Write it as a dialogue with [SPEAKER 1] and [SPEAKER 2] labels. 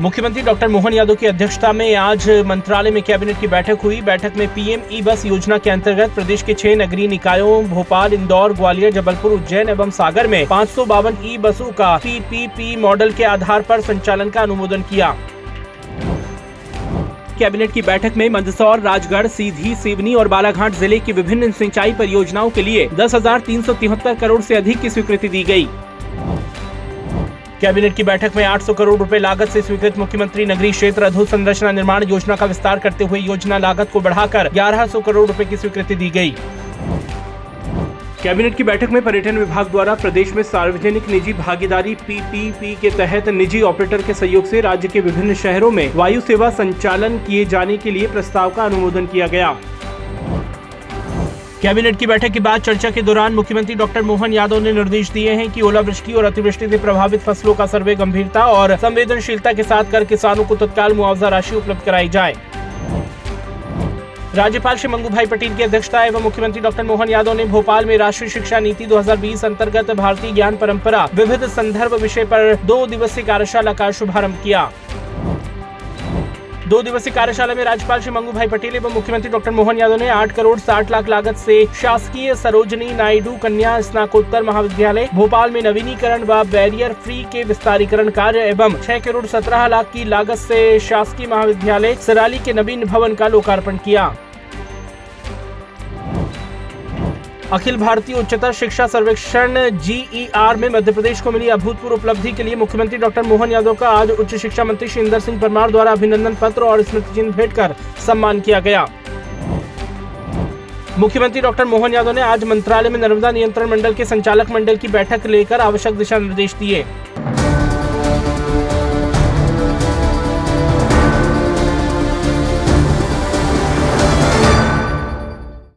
[SPEAKER 1] मुख्यमंत्री डॉक्टर मोहन यादव की अध्यक्षता में आज मंत्रालय में कैबिनेट की बैठक हुई बैठक में पीएम ई बस योजना के अंतर्गत प्रदेश के छह नगरीय निकायों, भोपाल, इंदौर, ग्वालियर, जबलपुर, उज्जैन एवं सागर में पाँच सौ बावन ई बसों का पीपीपी मॉडल के आधार पर संचालन का अनुमोदन किया कैबिनेट की बैठक में मंदसौर, राजगढ़, सीधी, सिवनी और बालाघाट ज़िले की विभिन्न सिंचाई परियोजनाओं के लिए दस करोड़ से अधिक की स्वीकृति दी गई। कैबिनेट की बैठक में 800 करोड़ रुपए लागत से स्वीकृत मुख्यमंत्री नगरीय क्षेत्र अधोसंरचना निर्माण योजना का विस्तार करते हुए योजना लागत को बढ़ाकर 1100 करोड़ रुपए की स्वीकृति दी गई। कैबिनेट की बैठक में पर्यटन विभाग द्वारा प्रदेश में सार्वजनिक निजी भागीदारी पीपीपी के तहत निजी ऑपरेटर के सहयोग से राज्य के विभिन्न शहरों में वायु सेवा संचालन किए जाने के लिए प्रस्ताव का अनुमोदन किया गया। कैबिनेट की बैठक के बाद चर्चा के दौरान मुख्यमंत्री डॉक्टर मोहन यादव ने निर्देश दिए हैं कि ओलावृष्टि और अतिवृष्टि से प्रभावित फ़सलों का सर्वे गंभीरता और संवेदनशीलता के साथ कर किसानों को तत्काल मुआवजा राशि उपलब्ध कराई जाए। राज्यपाल श्री मंगू भाई पटेल की अध्यक्षता एवं मुख्यमंत्री डॉक्टर मोहन यादव ने भोपाल में राष्ट्रीय शिक्षा नीति 2020 अंतर्गत भारतीय ज्ञान परंपरा विविध संदर्भ विषय पर दो दिवसीय कार्यशाला का शुभारंभ किया। दो दिवसीय कार्यशाला में राज्यपाल श्री मंगू भाई पटेल एवं मुख्यमंत्री डॉक्टर मोहन यादव ने आठ करोड़ साठ लाख लागत से शासकीय सरोजनी नायडू कन्या स्नाकोत्तर महाविद्यालय, भोपाल में नवीनीकरण व बैरियर फ्री के विस्तारीकरण कार्य एवं छह करोड़ सत्रह लाख की लागत से शासकीय महाविद्यालय सराली के नवीन भवन का लोकार्पण किया। अखिल भारतीय उच्चतर शिक्षा सर्वेक्षण जीईआर में मध्य प्रदेश को मिली अभूतपूर्व उपलब्धि के लिए मुख्यमंत्री डॉक्टर मोहन यादव का आज उच्च शिक्षा मंत्री श्री इंदर सिंह परमार द्वारा अभिनंदन पत्र और स्मृति चिन्ह भेंट कर सम्मान किया गया। मुख्यमंत्री डॉक्टर मोहन यादव ने आज मंत्रालय में नर्मदा नियंत्रण मंडल के संचालक मंडल की बैठक लेकर आवश्यक दिशा निर्देश दिए।